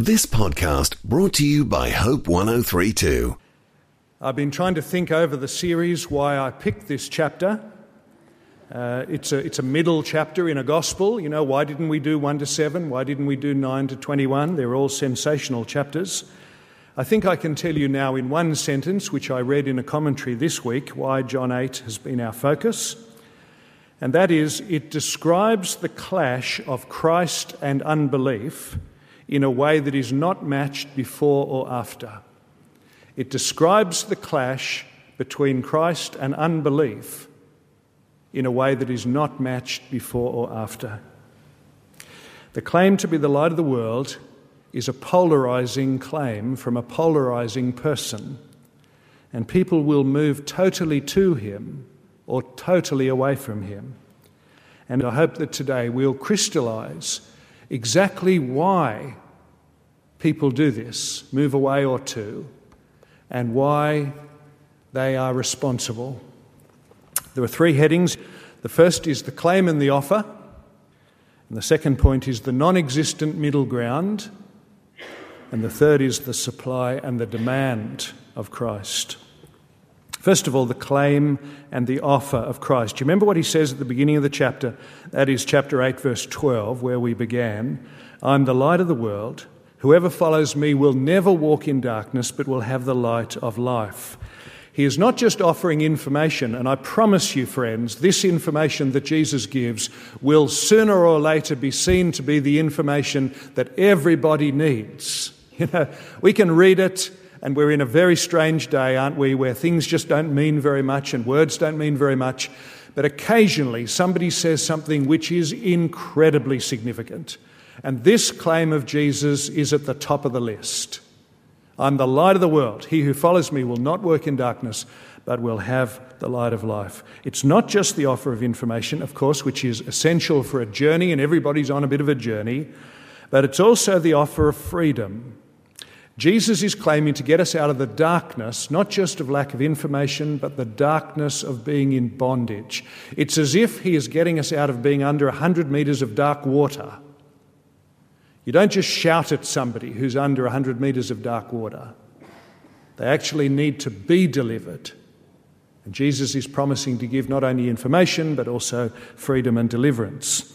This podcast brought to you by Hope 1032. I've been trying to think over the series why I picked this chapter. Uh, it's, a, it's a middle chapter in a gospel. You know, why didn't we do 1 to 7? Why didn't we do 9 to 21? They're all sensational chapters. I think I can tell you now in one sentence, which I read in a commentary this week, why John 8 has been our focus. And that is, it describes the clash of Christ and unbelief in a way that is not matched before or after. It describes the clash between Christ and unbelief in a way that is not matched before or after. The claim to be the light of the world is a polarizing claim from a polarizing person, and people will move totally to him or totally away from him. And I hope that today we'll crystallize exactly why people do this, move away or two, and why they are responsible. There are three headings. The first is the claim and the offer, and the second point is the non existent middle ground, and the third is the supply and the demand of Christ. First of all, the claim and the offer of Christ. Do you remember what he says at the beginning of the chapter? That is chapter 8, verse 12, where we began. I'm the light of the world. Whoever follows me will never walk in darkness, but will have the light of life. He is not just offering information, and I promise you, friends, this information that Jesus gives will sooner or later be seen to be the information that everybody needs. You know, we can read it and we're in a very strange day, aren't we, where things just don't mean very much and words don't mean very much. But occasionally somebody says something which is incredibly significant. And this claim of Jesus is at the top of the list. I'm the light of the world. He who follows me will not work in darkness, but will have the light of life. It's not just the offer of information, of course, which is essential for a journey, and everybody's on a bit of a journey, but it's also the offer of freedom. Jesus is claiming to get us out of the darkness, not just of lack of information, but the darkness of being in bondage. It's as if he is getting us out of being under 100 metres of dark water. You don't just shout at somebody who's under 100 metres of dark water. They actually need to be delivered. And Jesus is promising to give not only information, but also freedom and deliverance.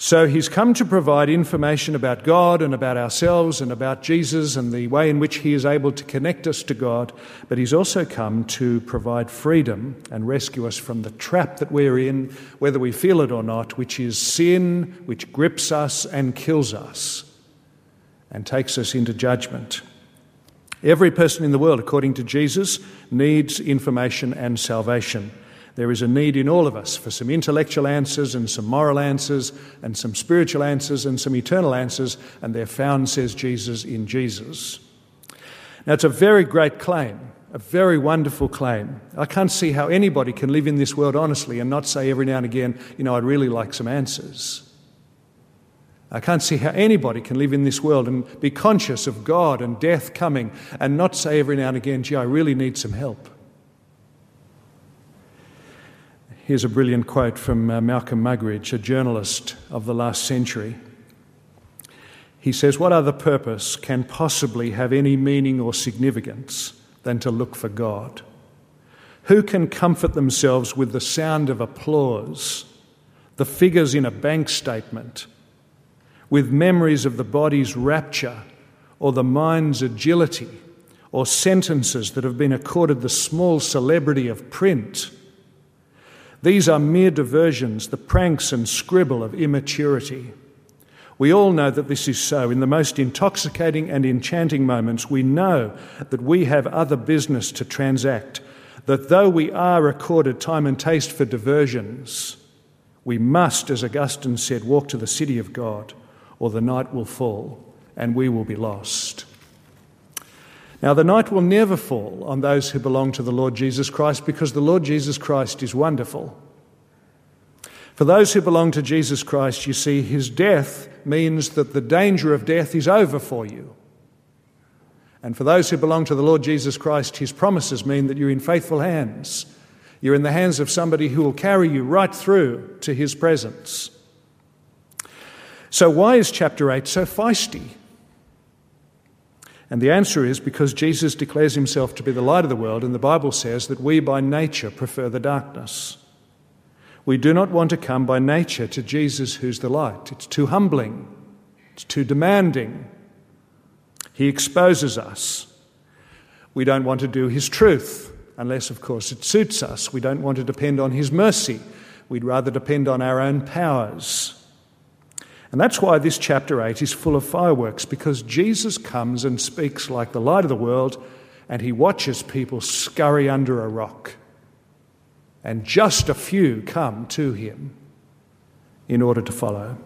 So he's come to provide information about God and about ourselves and about Jesus and the way in which he is able to connect us to God, but he's also come to provide freedom and rescue us from the trap that we're in, whether we feel it or not, which is sin, which grips us and kills us and takes us into judgment. Every person in the world, according to Jesus, needs information and salvation. There is a need in all of us for some intellectual answers and some moral answers and some spiritual answers and some eternal answers, and they're found, says Jesus, in Jesus. Now, it's a very great claim, a very wonderful claim. I can't see how anybody can live in this world honestly and not say every now and again, you know, I'd really like some answers. I can't see how anybody can live in this world and be conscious of God and death coming and not say every now and again, gee, I really need some help. Here's a brilliant quote from uh, Malcolm Muggeridge, a journalist of the last century. He says, What other purpose can possibly have any meaning or significance than to look for God? Who can comfort themselves with the sound of applause, the figures in a bank statement, with memories of the body's rapture or the mind's agility, or sentences that have been accorded the small celebrity of print? These are mere diversions, the pranks and scribble of immaturity. We all know that this is so. In the most intoxicating and enchanting moments, we know that we have other business to transact, that though we are accorded time and taste for diversions, we must, as Augustine said, walk to the city of God, or the night will fall and we will be lost. Now, the night will never fall on those who belong to the Lord Jesus Christ because the Lord Jesus Christ is wonderful. For those who belong to Jesus Christ, you see, his death means that the danger of death is over for you. And for those who belong to the Lord Jesus Christ, his promises mean that you're in faithful hands. You're in the hands of somebody who will carry you right through to his presence. So, why is chapter 8 so feisty? And the answer is because Jesus declares himself to be the light of the world, and the Bible says that we by nature prefer the darkness. We do not want to come by nature to Jesus, who's the light. It's too humbling, it's too demanding. He exposes us. We don't want to do his truth, unless, of course, it suits us. We don't want to depend on his mercy. We'd rather depend on our own powers. And that's why this chapter 8 is full of fireworks, because Jesus comes and speaks like the light of the world, and he watches people scurry under a rock. And just a few come to him in order to follow.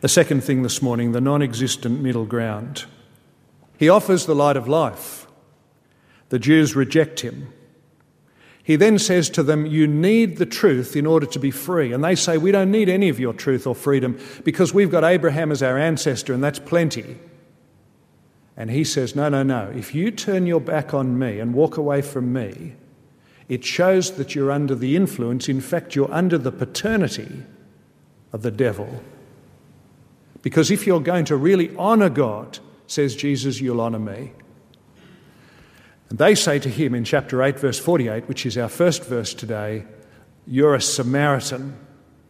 The second thing this morning, the non existent middle ground. He offers the light of life. The Jews reject him. He then says to them, You need the truth in order to be free. And they say, We don't need any of your truth or freedom because we've got Abraham as our ancestor and that's plenty. And he says, No, no, no. If you turn your back on me and walk away from me, it shows that you're under the influence, in fact, you're under the paternity of the devil. Because if you're going to really honour God, says Jesus, you'll honour me. And they say to him in chapter 8, verse 48, which is our first verse today, You're a Samaritan.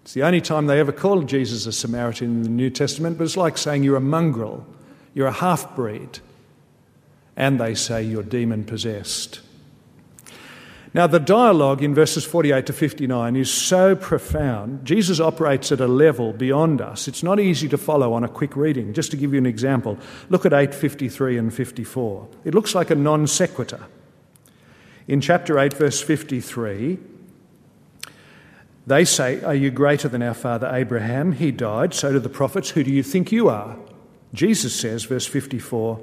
It's the only time they ever called Jesus a Samaritan in the New Testament, but it's like saying you're a mongrel, you're a half breed. And they say you're demon possessed. Now, the dialogue in verses 48 to 59 is so profound. Jesus operates at a level beyond us. It's not easy to follow on a quick reading. Just to give you an example, look at 853 and 54. It looks like a non sequitur. In chapter 8, verse 53, they say, Are you greater than our father Abraham? He died, so do the prophets. Who do you think you are? Jesus says, verse 54,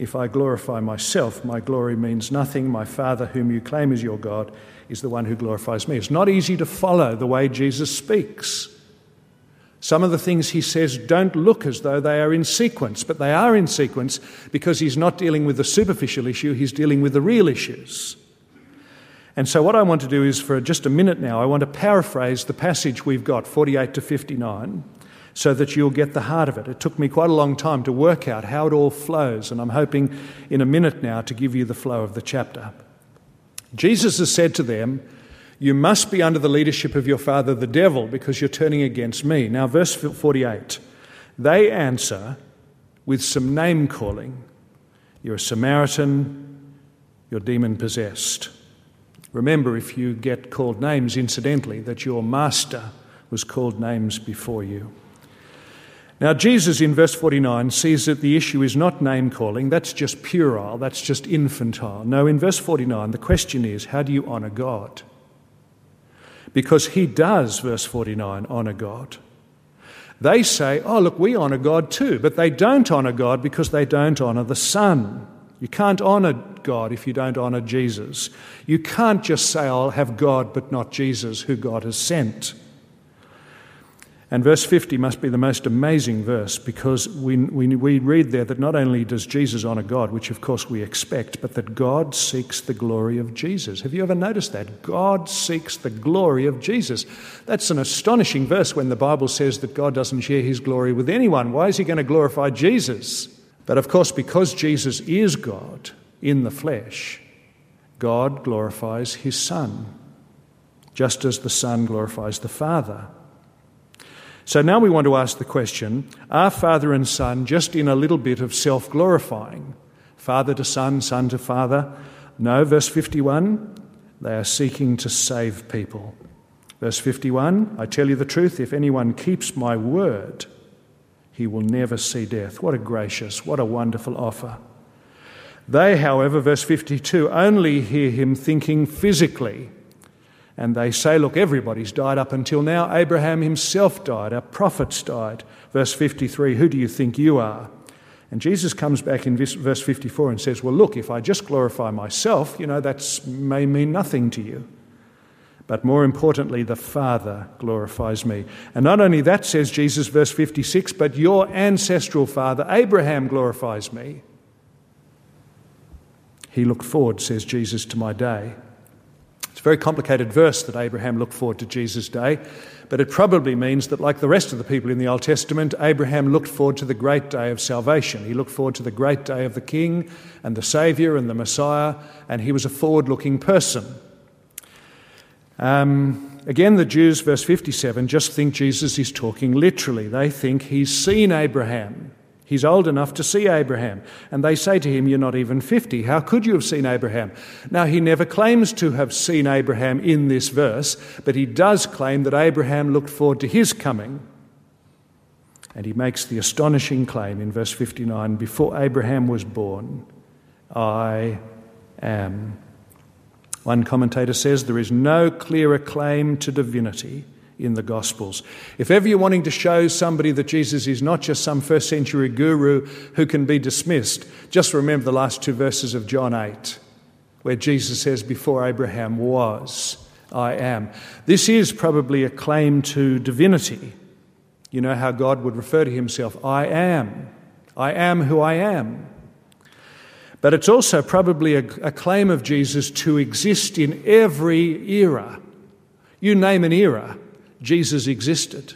if I glorify myself, my glory means nothing. My Father, whom you claim as your God, is the one who glorifies me. It's not easy to follow the way Jesus speaks. Some of the things he says don't look as though they are in sequence, but they are in sequence because he's not dealing with the superficial issue, he's dealing with the real issues. And so, what I want to do is, for just a minute now, I want to paraphrase the passage we've got, 48 to 59, so that you'll get the heart of it. It took me quite a long time to work out how it all flows, and I'm hoping in a minute now to give you the flow of the chapter. Jesus has said to them, You must be under the leadership of your father, the devil, because you're turning against me. Now, verse 48 they answer with some name calling. You're a Samaritan, you're demon possessed. Remember, if you get called names, incidentally, that your master was called names before you. Now, Jesus in verse 49 sees that the issue is not name calling, that's just puerile, that's just infantile. No, in verse 49, the question is how do you honour God? Because he does, verse 49, honour God. They say, oh, look, we honour God too, but they don't honour God because they don't honour the Son. You can't honour God if you don't honour Jesus. You can't just say, I'll have God but not Jesus, who God has sent. And verse 50 must be the most amazing verse because we, we, we read there that not only does Jesus honour God, which of course we expect, but that God seeks the glory of Jesus. Have you ever noticed that? God seeks the glory of Jesus. That's an astonishing verse when the Bible says that God doesn't share his glory with anyone. Why is he going to glorify Jesus? But of course, because Jesus is God in the flesh, God glorifies his Son, just as the Son glorifies the Father. So now we want to ask the question are father and son just in a little bit of self glorifying? Father to son, son to father? No, verse 51 they are seeking to save people. Verse 51 I tell you the truth, if anyone keeps my word, he will never see death. What a gracious, what a wonderful offer. They, however, verse 52, only hear him thinking physically and they say, Look, everybody's died up until now. Abraham himself died, our prophets died. Verse 53 Who do you think you are? And Jesus comes back in verse 54 and says, Well, look, if I just glorify myself, you know, that may mean nothing to you. But more importantly, the Father glorifies me. And not only that, says Jesus, verse 56, but your ancestral father, Abraham, glorifies me. He looked forward, says Jesus, to my day It's a very complicated verse that Abraham looked forward to Jesus' day, but it probably means that, like the rest of the people in the Old Testament, Abraham looked forward to the great day of salvation. He looked forward to the great day of the King and the Saviour and the Messiah, and he was a forward looking person. Um, again, the Jews, verse 57, just think Jesus is talking literally. They think he's seen Abraham. He's old enough to see Abraham. And they say to him, You're not even 50. How could you have seen Abraham? Now, he never claims to have seen Abraham in this verse, but he does claim that Abraham looked forward to his coming. And he makes the astonishing claim in verse 59 Before Abraham was born, I am. One commentator says there is no clearer claim to divinity in the Gospels. If ever you're wanting to show somebody that Jesus is not just some first century guru who can be dismissed, just remember the last two verses of John 8, where Jesus says, Before Abraham was, I am. This is probably a claim to divinity. You know how God would refer to himself I am. I am who I am. But it's also probably a, a, claim of Jesus to exist in every era. You name an era, Jesus existed.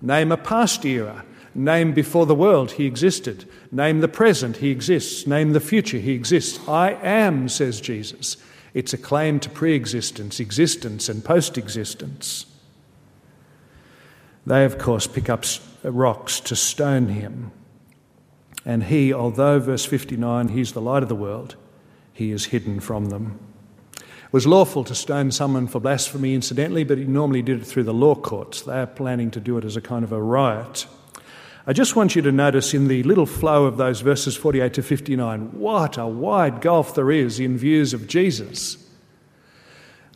Name a past era. Name before the world, he existed. Name the present, he exists. Name the future, he exists. I am, says Jesus. It's a claim to pre existence, existence, and post existence. They, of course, pick up uh, rocks to stone him. And he, although, verse 59, he's the light of the world, he is hidden from them. Was lawful to stone someone for blasphemy, incidentally, but he normally did it through the law courts. They are planning to do it as a kind of a riot. I just want you to notice in the little flow of those verses 48 to 59 what a wide gulf there is in views of Jesus.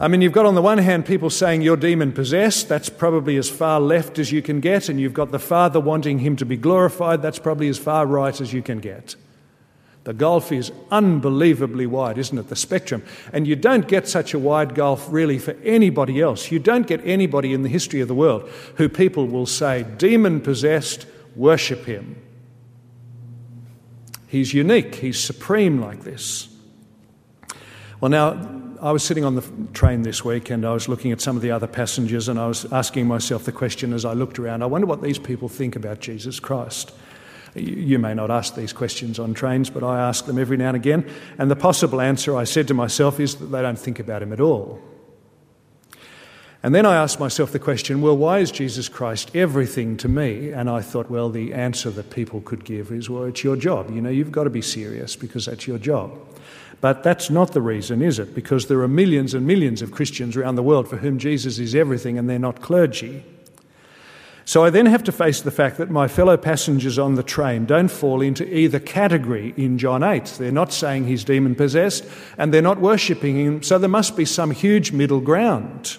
I mean, you've got on the one hand people saying you're demon possessed, that's probably as far left as you can get, and you've got the Father wanting him to be glorified, that's probably as far right as you can get. The gulf is unbelievably wide, isn't it? The spectrum. And you don't get such a wide gulf really for anybody else. You don't get anybody in the history of the world who people will say, demon possessed, worship him. He's unique, he's supreme like this. Well, now, I was sitting on the train this week and I was looking at some of the other passengers and I was asking myself the question as I looked around I wonder what these people think about Jesus Christ. You may not ask these questions on trains, but I ask them every now and again. And the possible answer I said to myself is that they don't think about him at all. And then I asked myself the question, well, why is Jesus Christ everything to me? And I thought, well, the answer that people could give is, well, it's your job. You know, you've got to be serious because that's your job. But that's not the reason, is it? Because there are millions and millions of Christians around the world for whom Jesus is everything and they're not clergy. So I then have to face the fact that my fellow passengers on the train don't fall into either category in John 8. They're not saying he's demon possessed and they're not worshipping him, so there must be some huge middle ground.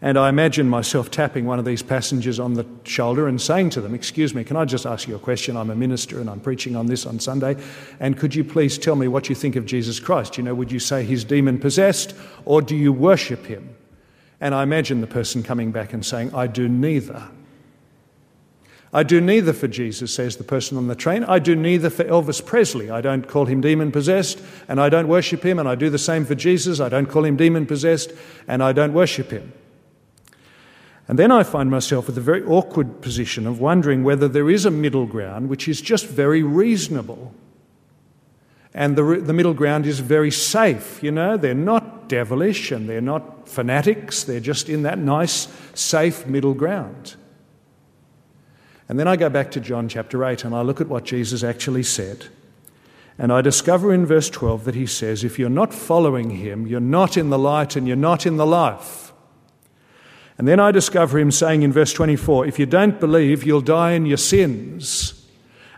And I imagine myself tapping one of these passengers on the shoulder and saying to them, Excuse me, can I just ask you a question? I'm a minister and I'm preaching on this on Sunday. And could you please tell me what you think of Jesus Christ? You know, would you say he's demon possessed or do you worship him? And I imagine the person coming back and saying, I do neither. I do neither for Jesus, says the person on the train. I do neither for Elvis Presley. I don't call him demon possessed, and I don't worship him, and I do the same for Jesus. I don't call him demon possessed, and I don't worship him. And then I find myself with a very awkward position of wondering whether there is a middle ground which is just very reasonable. And the, the middle ground is very safe, you know, they're devilish and they're not fanatics, they're just in that nice, safe middle ground. And then I go back to John chapter 8 and I look at what Jesus actually said. And I discover in verse 12 that he says, If you're not following him, you're not in the light and you're not in the life. And then I discover him saying in verse 24, If you don't believe, you'll die in your sins.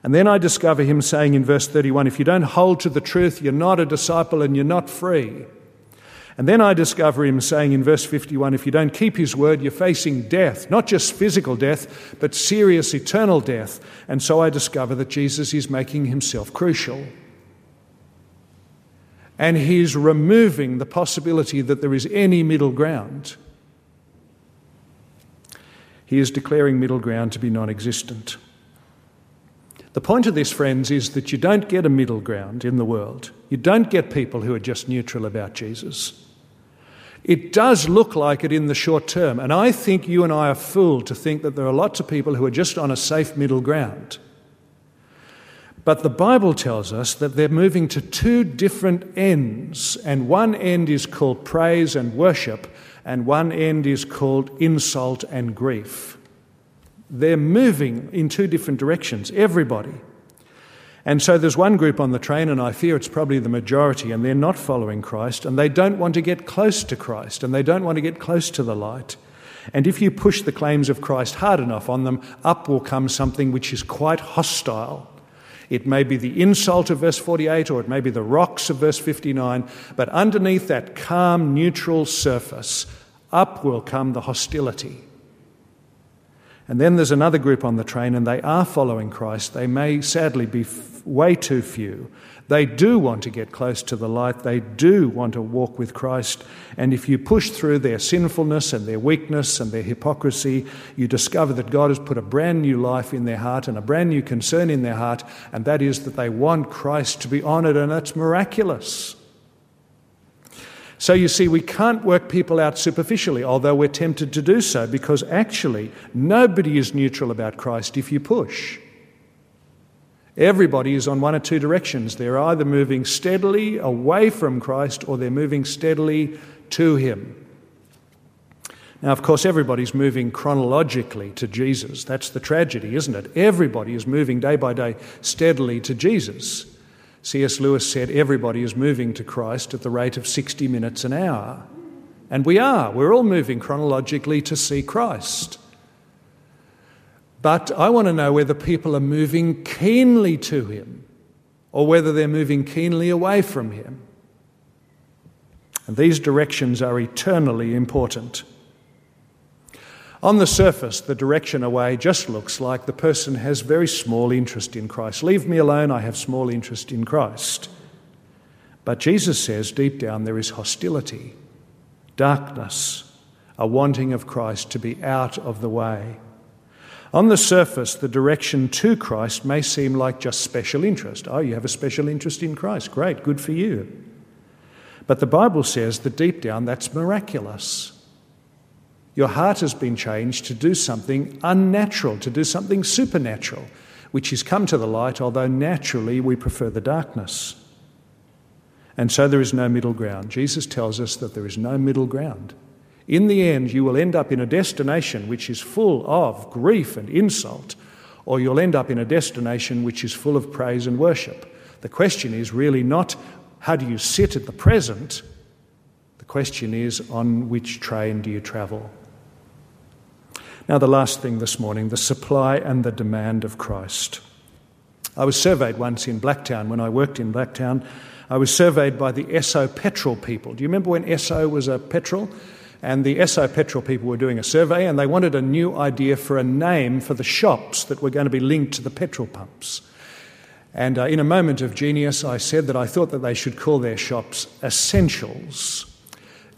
And then I discover him saying in verse 31 if you don't hold to the truth, you're not a disciple and you're not free. And then I discover him saying in verse 51 if you don't keep his word, you're facing death, not just physical death, but serious eternal death. And so I discover that Jesus is making himself crucial. And he's removing the possibility that there is any middle ground. He is declaring middle ground to be non existent. The point of this, friends, is that you don't get a middle ground in the world. You don't get people who are just neutral about Jesus. It does look like it in the short term, and I think you and I are fooled to think that there are lots of people who are just on a safe middle ground. But the Bible tells us that they're moving to two different ends, and one end is called praise and worship, and one end is called insult and grief. They're moving in two different directions, everybody. And so there's one group on the train, and I fear it's probably the majority, and they're not following Christ, and they don't want to get close to Christ, and they don't want to get close to the light. And if you push the claims of Christ hard enough on them, up will come something which is quite hostile. It may be the insult of verse 48, or it may be the rocks of verse 59, but underneath that calm, neutral surface, up will come the hostility. And then there's another group on the train, and they are following Christ. They may sadly be way too few. They do want to get close to the light. They do want to walk with Christ. And if you push through their sinfulness and their weakness and their hypocrisy, you discover that God has put a brand new life in their heart and a brand new concern in their heart, and that is that they want Christ to be honored, and that's miraculous. So you see, we can't work people out superficially, although we're tempted to do so, because actually nobody is neutral about Christ if you push. Everybody is on one or two directions. They're either moving steadily away from Christ or they're moving steadily to Him. Now, of course, everybody's moving chronologically to Jesus. That's the tragedy, isn't it? Everybody is moving day by day steadily to Jesus. C.S. Lewis said everybody is moving to Christ at the rate of 60 minutes an hour. And we are. We're all moving chronologically to see Christ. But I want to know whether people are moving keenly to Him or whether they're moving keenly away from Him. And these directions are eternally important. On the surface, the direction away just looks like the person has very small interest in Christ. Leave me alone, I have small interest in Christ. But Jesus says deep down there is hostility, darkness, a wanting of Christ to be out of the way. On the surface, the direction to Christ may seem like just special interest. Oh, you have a special interest in Christ. Great, good for you. But the Bible says that deep down that's miraculous. Your heart has been changed to do something unnatural, to do something supernatural, which has come to the light, although naturally we prefer the darkness. And so there is no middle ground. Jesus tells us that there is no middle ground. In the end, you will end up in a destination which is full of grief and insult, or you'll end up in a destination which is full of praise and worship. The question is really not how do you sit at the present, the question is on which train do you travel. Now, the last thing this morning the supply and the demand of Christ. I was surveyed once in Blacktown when I worked in Blacktown. I was surveyed by the Esso petrol people. Do you remember when Esso was a petrol? And the Esso Petrol people were doing a survey and they wanted a new idea for a name for the shops that were going to be linked to the petrol pumps. And uh, in a moment of genius, I said that I thought that they should call their shops essentials.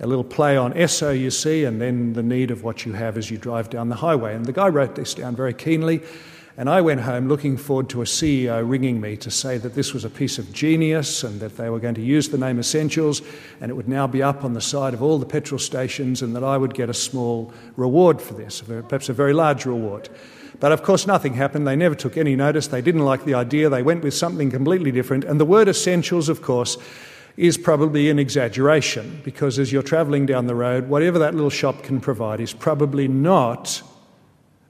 A little play on Esso, you see, and then the need of what you have as you drive down the highway. And the guy wrote this down very keenly. And I went home looking forward to a CEO ringing me to say that this was a piece of genius and that they were going to use the name Essentials and it would now be up on the side of all the petrol stations and that I would get a small reward for this, perhaps a very large reward. But of course, nothing happened. They never took any notice. They didn't like the idea. They went with something completely different. And the word essentials, of course, is probably an exaggeration because as you're travelling down the road, whatever that little shop can provide is probably not,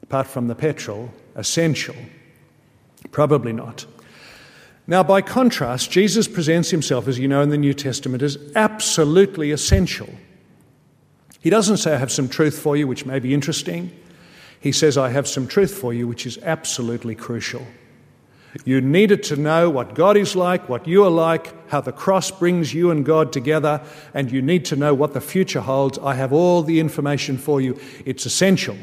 apart from the petrol, essential? Probably not. Now, by contrast, Jesus presents himself, as you know in the New Testament, as absolutely essential. He doesn't say, I have some truth for you, which may be interesting. He says, I have some truth for you, which is absolutely crucial. You needed to know what God is like, what you are like, how the cross brings you and God together, and you need to know what the future holds. I have all the information for you. It's essential.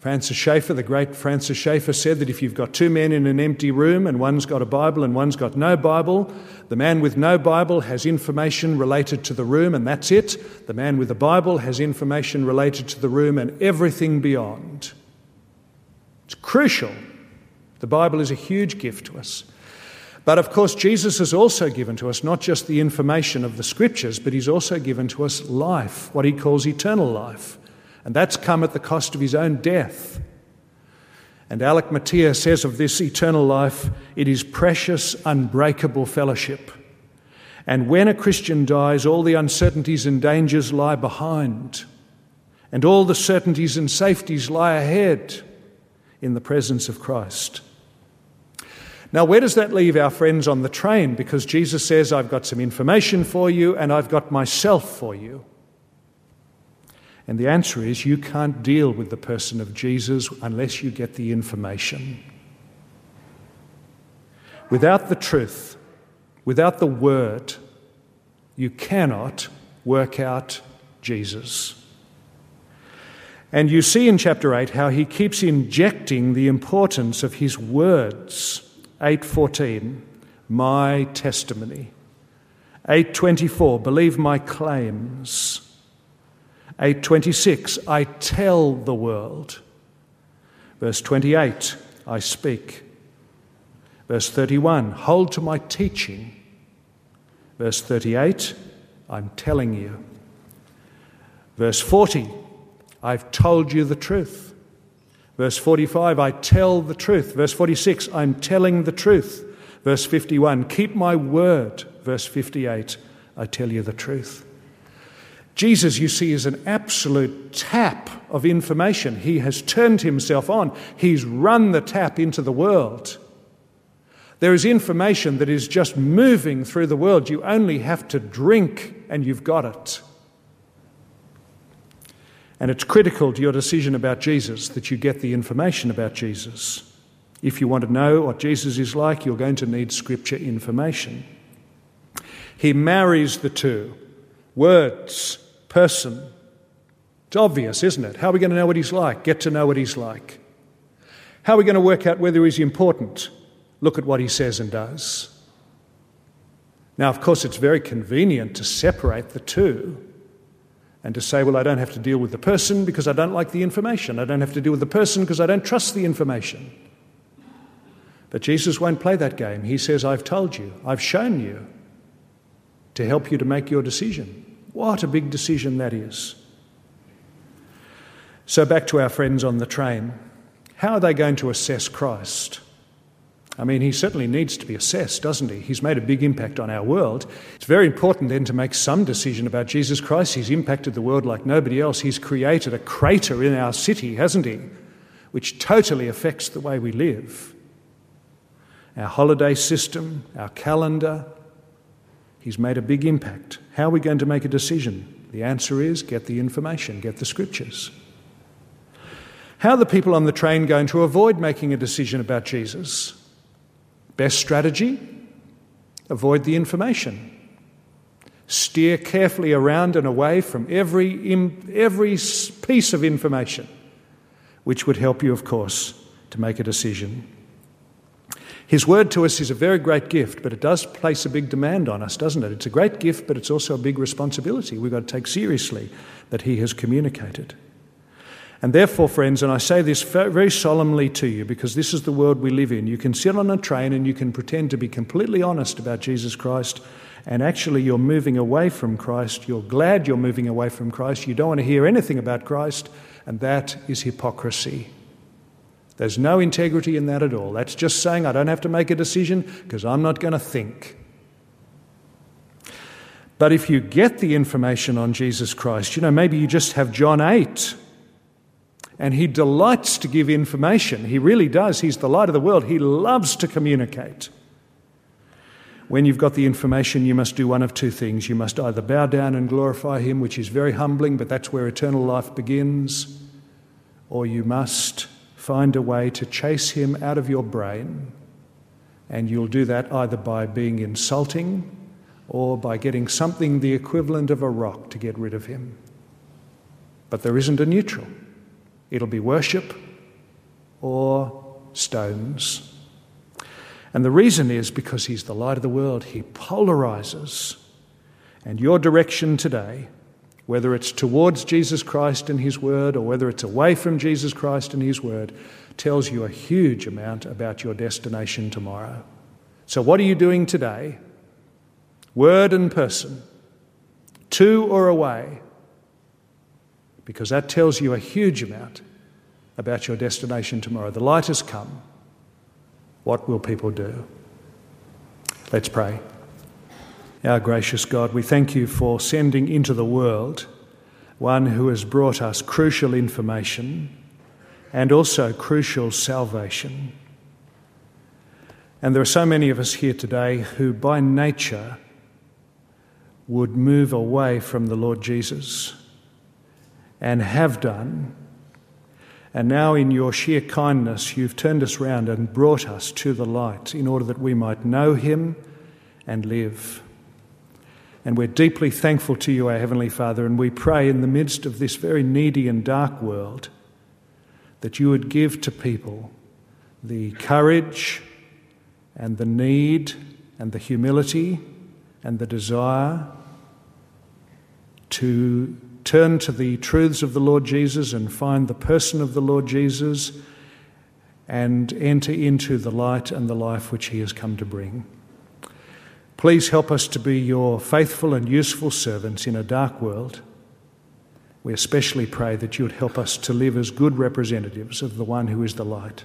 Francis Schaeffer, the great Francis Schaeffer, said that if you've got two men in an empty room and one's got a Bible and one's got no Bible, the man with no Bible has information related to the room and that's it. The man with the Bible has information related to the room and everything beyond. It's crucial. The Bible is a huge gift to us. But of course, Jesus has also given to us not just the information of the scriptures, but he's also given to us life, what he calls eternal life. And that's come at the cost of his own death. And Alec Motyer says of this eternal life, it is precious, unbreakable fellowship. And when a Christian dies, all the uncertainties and dangers lie behind, and all the certainties and safeties lie ahead in the presence of Christ. Now, where does that leave our friends on the train? Because Jesus says, I've got some information for you and I've got myself for you. And the answer is you can't deal with the person of Jesus unless you get the information. Without the truth, without the word, you cannot work out Jesus. And you see in chapter 8 how he keeps injecting the importance of his words. 8:14 my testimony. 8:24 believe my claims. 8:26 I tell the world. Verse 28 I speak. Verse 31 hold to my teaching. Verse 38 I'm telling you. Verse 40 I've told you the truth Verse 45, I tell the truth. Verse 46, I'm telling the truth. Verse 51, keep my word. Verse 58, I tell you the truth. Jesus, you see, is an absolute tap of information. He has turned himself on, he's run the tap into the world. There is information that is just moving through the world. You only have to drink and you've got it. And it's critical to your decision about Jesus that you get the information about Jesus. If you want to know what Jesus is like, you're going to need scripture information. He marries the two words, person. It's obvious, isn't it? How are we going to know what he's like? Get to know what he's like. How are we going to work out whether he's important? Look at what he says and does. Now, of course, it's very convenient to separate the two and to say, well, I don't have to deal with the person because I don't like the information. I don't have to deal with the person because I don't trust the information. But Jesus won't play that game. He says, I've told you, I've shown you to help you to make your decision. What a big decision that is. So, back to our friends on the train. How are they going to assess Christ? I mean, he certainly needs to be assessed, doesn't he? He's made a big impact on our world. It's very important then to make some decision about Jesus Christ. He's impacted the world like nobody else. He's created a crater in our city, hasn't he? Which totally affects the way we live. Our holiday system, our calendar. He's made a big impact. How are we going to make a decision? The answer is get the information, get the scriptures. How are the people on the train going to avoid making a decision about Jesus? Best strategy avoid the information. Steer carefully around and away from every, every piece of information, which would help you, of course, to make a decision. His word to us is a very great gift, but it does place a big demand on us, doesn't it? It's a great gift, but it's also a big responsibility we've got to take seriously that He has communicated. And therefore, friends, and I say this very solemnly to you because this is the world we live in, you can sit on a train and you can pretend to be completely honest about Jesus Christ, and actually you're moving away from Christ. You're glad you're moving away from Christ. You don't want to hear anything about Christ, and that is hypocrisy. There's no integrity in that at all. That's just saying, I don't have to make a decision because I'm not going to think. But if you get the information on Jesus Christ, you know, maybe you just have John 8 and he delights to give information. He really does. He's the light of the world. He loves to communicate. When you've got the information, you must do one of two things. You must either bow down and glorify him, which is very humbling, but that's where eternal life begins, or you must find a way to chase him out of your brain. And you'll do that either by being insulting or by getting something the equivalent of a rock to get rid of him. But there isn't a neutral. It'll be worship or stones. And the reason is because He's the light of the world. He polarizes. And your direction today, whether it's towards Jesus Christ and His Word or whether it's away from Jesus Christ and His Word, tells you a huge amount about your destination tomorrow. So, what are you doing today? Word and person, to or away? Because that tells you a huge amount about your destination tomorrow. The light has come. What will people do? Let's pray. Our gracious God, we thank you for sending into the world one who has brought us crucial information and also crucial salvation. And there are so many of us here today who, by nature, would move away from the Lord Jesus and have done. And now, in your sheer kindness, you've turned us round and brought us to the light in order that we might know Him and live. And we're deeply thankful to you, our Heavenly Father, and we pray in the midst of this very needy and dark world that you would give to people the courage and the need and the humility and the desire to turn to the truths of the Lord Jesus and find the person of the Lord Jesus and enter into the light and the life which He has come to bring. Please help us to be your faithful and useful servants in a dark world. We especially pray that you would help us to live as good representatives of the one who is the light.